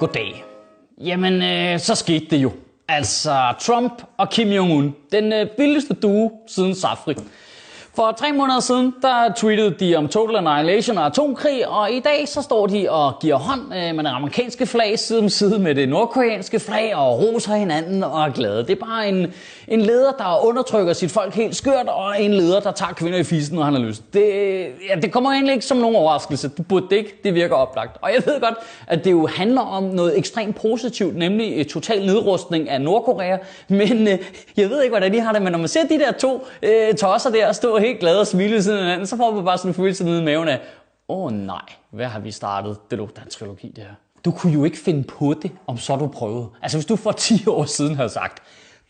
Goddag. Jamen, øh, så skete det jo. Altså, Trump og Kim Jong-un. Den øh, vildeste duo siden Safri. For tre måneder siden, der tweetede de om total annihilation og atomkrig, og i dag så står de og giver hånd øh, med det amerikanske flag side om side med det nordkoreanske flag og roser hinanden og er glade. Det er bare en, en leder, der undertrykker sit folk helt skørt, og en leder, der tager kvinder i fisen, når han har lyst. Det, ja, det kommer egentlig ikke som nogen overraskelse. Det burde det ikke. Det virker oplagt. Og jeg ved godt, at det jo handler om noget ekstremt positivt, nemlig et total nedrustning af Nordkorea. Men øh, jeg ved ikke, hvordan de har det, men når man ser de der to øh, tosser der stå helt glade og smile ved siden af hinanden, så får man bare sådan en følelse nede i maven af, åh oh, nej, hvad har vi startet? Det lugter en trilogi, det her. Du kunne jo ikke finde på det, om så du prøvede. Altså hvis du for 10 år siden havde sagt,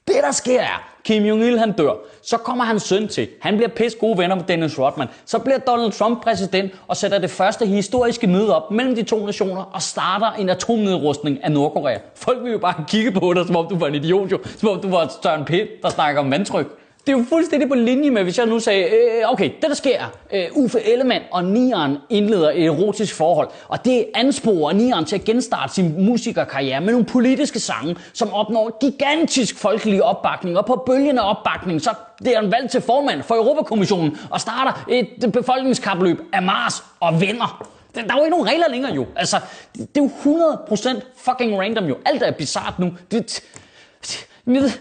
det der sker er, Kim Jong-il han dør, så kommer hans søn til, han bliver pisse gode venner med Dennis Rodman, så bliver Donald Trump præsident og sætter det første historiske møde op mellem de to nationer og starter en atomnedrustning af Nordkorea. Folk vil jo bare kigge på dig, som om du var en idiot jo, som om du var Søren Pind, der snakker om vandtryk. Det er jo fuldstændig på linje med, hvis jeg nu sagde, øh, okay, det der sker, øh, Uffe Ellemann og Nieren indleder et erotisk forhold, og det ansporer Nieren til at genstarte sin musikerkarriere med nogle politiske sange, som opnår gigantisk folkelig opbakning, og på bølgende opbakning, så bliver er en til formand for Europakommissionen, og starter et befolkningskapløb af Mars og venner. Der er jo ikke nogen regler længere jo. Altså, det er jo 100% fucking random jo. Alt er bizart nu. Det, det,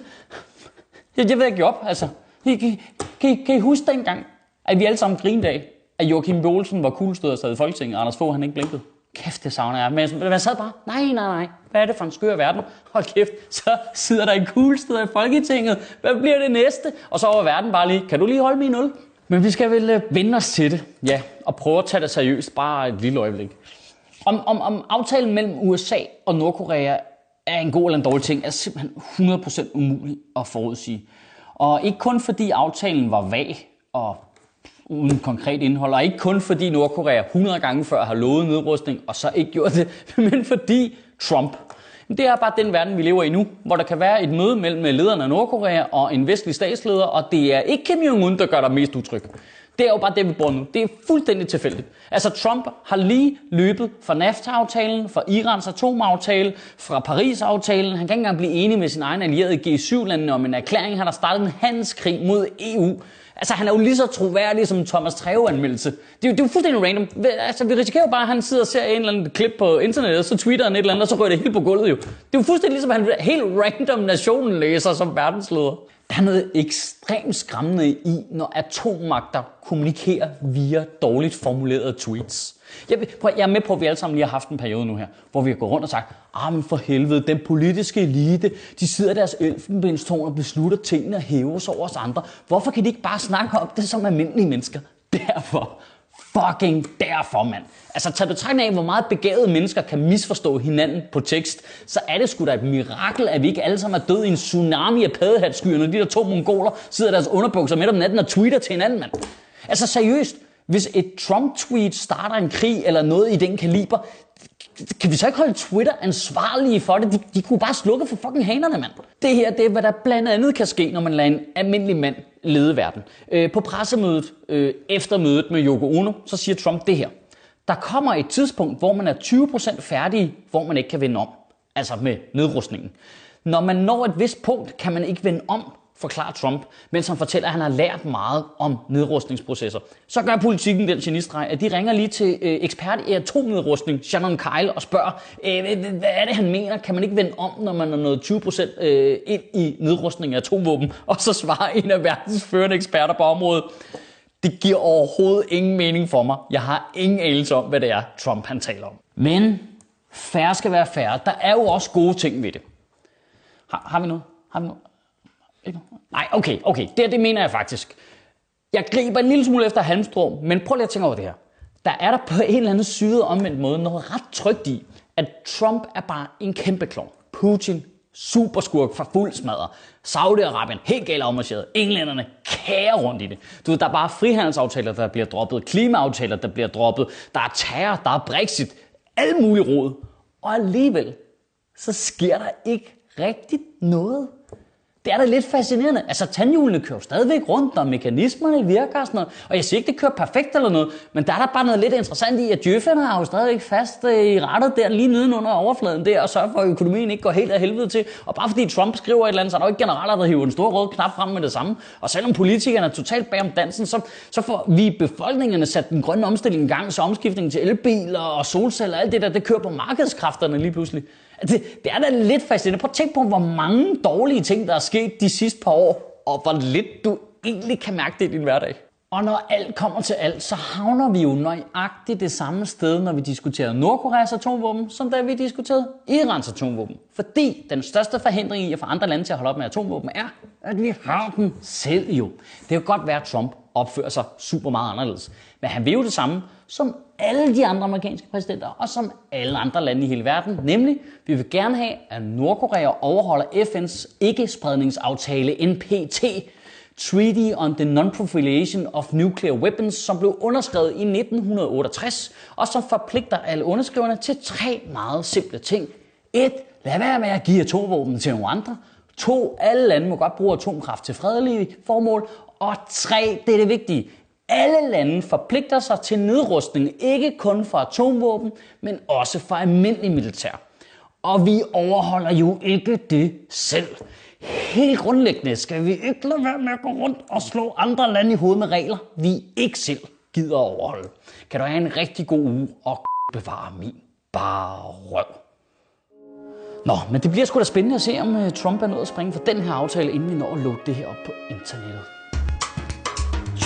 jeg, jeg ved ikke op, altså. Kan, kan, kan, kan I huske dengang, at vi alle sammen grinede af, at Joachim B. Olsen var kuglestød og sad i Folketinget, og Anders Fogh han ikke blinkede? Kæft, det savner jeg. Men man sad bare, nej, nej, nej, hvad er det for en skør verden? Hold kæft, så sidder der en kuglestød i Folketinget. Hvad bliver det næste? Og så var verden bare lige, kan du lige holde min nul? Men vi skal vel øh, vende os til det, ja, og prøve at tage det seriøst, bare et lille øjeblik. Om, om, om aftalen mellem USA og Nordkorea er en god eller en dårlig ting, er simpelthen 100% umulig at forudsige. Og ikke kun fordi aftalen var vag og uden konkret indhold, og ikke kun fordi Nordkorea 100 gange før har lovet nedrustning, og så ikke gjort det, men fordi Trump. Det er bare den verden, vi lever i nu, hvor der kan være et møde mellem lederen af Nordkorea og en vestlig statsleder, og det er ikke Kim Jong-un, der gør dig mest utryg. Det er jo bare det, vi bruger nu. Det er fuldstændig tilfældigt. Altså Trump har lige løbet fra NAFTA-aftalen, fra Irans atomaftale, fra Paris-aftalen. Han kan ikke engang blive enig med sin egen allierede G7-landene om en erklæring. Han har startet en handelskrig mod EU. Altså, han er jo lige så troværdig som Thomas Treve-anmeldelse. Det, er jo, det er jo fuldstændig random. Altså, vi risikerer jo bare, at han sidder og ser en eller anden klip på internettet, så tweeter han et eller andet, og så rører det helt på gulvet jo. Det er jo fuldstændig ligesom, at han helt random nationen læser som verdensleder. Der er noget ekstremt skræmmende i, når atommagter kommunikerer via dårligt formulerede tweets. Jeg, prøv, jeg er med på, at vi alle sammen lige har haft en periode nu her, hvor vi har gået rundt og sagt, ah, men for helvede, den politiske elite, de sidder i deres elfenbenstårn og beslutter tingene og hæves sig over os andre. Hvorfor kan de ikke bare snakke om det som almindelige mennesker? Derfor fucking derfor, mand. Altså, tag betragtning af, hvor meget begavede mennesker kan misforstå hinanden på tekst, så er det sgu da et mirakel, at vi ikke alle sammen er døde i en tsunami af paddehatskyer, når de der to mongoler sidder deres underbukser midt om natten og tweeter til hinanden, mand. Altså, seriøst. Hvis et Trump-tweet starter en krig eller noget i den kaliber, kan vi så ikke holde Twitter ansvarlige for det? De, de kunne bare slukke for fucking hanerne, mand. Det her, det er, hvad der blandt andet kan ske, når man lader en almindelig mand lede verden. Øh, på pressemødet, øh, efter mødet med Yoko Ono, så siger Trump det her. Der kommer et tidspunkt, hvor man er 20% færdig, hvor man ikke kan vende om. Altså med nedrustningen. Når man når et vist punkt, kan man ikke vende om, forklarer Trump, mens han fortæller, at han har lært meget om nedrustningsprocesser. Så gør politikken den genistreg, at de ringer lige til øh, ekspert i atomnedrustning, Shannon Kyle, og spørger, øh, hvad er det, han mener? Kan man ikke vende om, når man er nået 20% øh, ind i nedrustning af atomvåben? Og så svarer en af verdens førende eksperter på området, det giver overhovedet ingen mening for mig. Jeg har ingen anelse om, hvad det er, Trump han taler om. Men færre skal være færre. Der er jo også gode ting ved det. Har, har vi noget? Har vi noget? Ikke? Nej, okay, okay. Det, det mener jeg faktisk. Jeg griber en lille smule efter halmstrå, men prøv lige at tænke over det her. Der er der på en eller anden syde omvendt måde noget ret trygt i, at Trump er bare en kæmpe klon. Putin, superskurk fra fuld smadre. Saudi-Arabien, helt galt afmarcheret. Englænderne kære rundt i det. Du ved, der er bare frihandelsaftaler, der bliver droppet. Klimaaftaler, der bliver droppet. Der er terror, der er Brexit. Alt muligt råd. Og alligevel, så sker der ikke rigtig noget. Det er da lidt fascinerende. Altså, tandhjulene kører stadigvæk rundt, og mekanismerne virker og sådan noget. Og jeg siger ikke, det kører perfekt eller noget, men der er der bare noget lidt interessant i, at djøfferne har jo stadigvæk fast øh, i rettet der, lige nedenunder overfladen der, og sørger for, at økonomien ikke går helt af helvede til. Og bare fordi Trump skriver et eller andet, så er der jo ikke generaler, der hiver en stor rød knap frem med det samme. Og selvom politikerne er totalt bag om dansen, så, så får vi befolkningerne sat den grønne omstilling i gang, så omskiftningen til elbiler og solceller og alt det der, det kører på markedskræfterne lige pludselig. Det, det er da lidt fascinerende. Prøv at tænke på, hvor mange dårlige ting, der er sket de sidste par år, og hvor lidt du egentlig kan mærke det i din hverdag. Og når alt kommer til alt, så havner vi jo nøjagtigt det samme sted, når vi diskuterer Nordkoreas atomvåben, som da vi diskuterede Irans atomvåben. Fordi den største forhindring i at få andre lande til at holde op med atomvåben er, at vi har dem selv jo. Det kan godt være, at Trump opfører sig super meget anderledes. Men han vil jo det samme som alle de andre amerikanske præsidenter, og som alle andre lande i hele verden. Nemlig, vi vil gerne have, at Nordkorea overholder FN's ikke-spredningsaftale NPT, Treaty on the Non-Proliferation of Nuclear Weapons, som blev underskrevet i 1968, og som forpligter alle underskriverne til tre meget simple ting. 1. Lad være med at give atomvåben til nogle andre. 2. Alle lande må godt bruge atomkraft til fredelige formål. Og 3. Det er det vigtige. Alle lande forpligter sig til nedrustning, ikke kun for atomvåben, men også for almindelig militær. Og vi overholder jo ikke det selv. Helt grundlæggende skal vi ikke lade være med at gå rundt og slå andre lande i hovedet med regler, vi ikke selv gider overholde. Kan du have en rigtig god uge og bevare min bare røv. Nå, men det bliver sgu da spændende at se, om øh, Trump er nået at springe for den her aftale, inden vi når at loade det her op på internettet.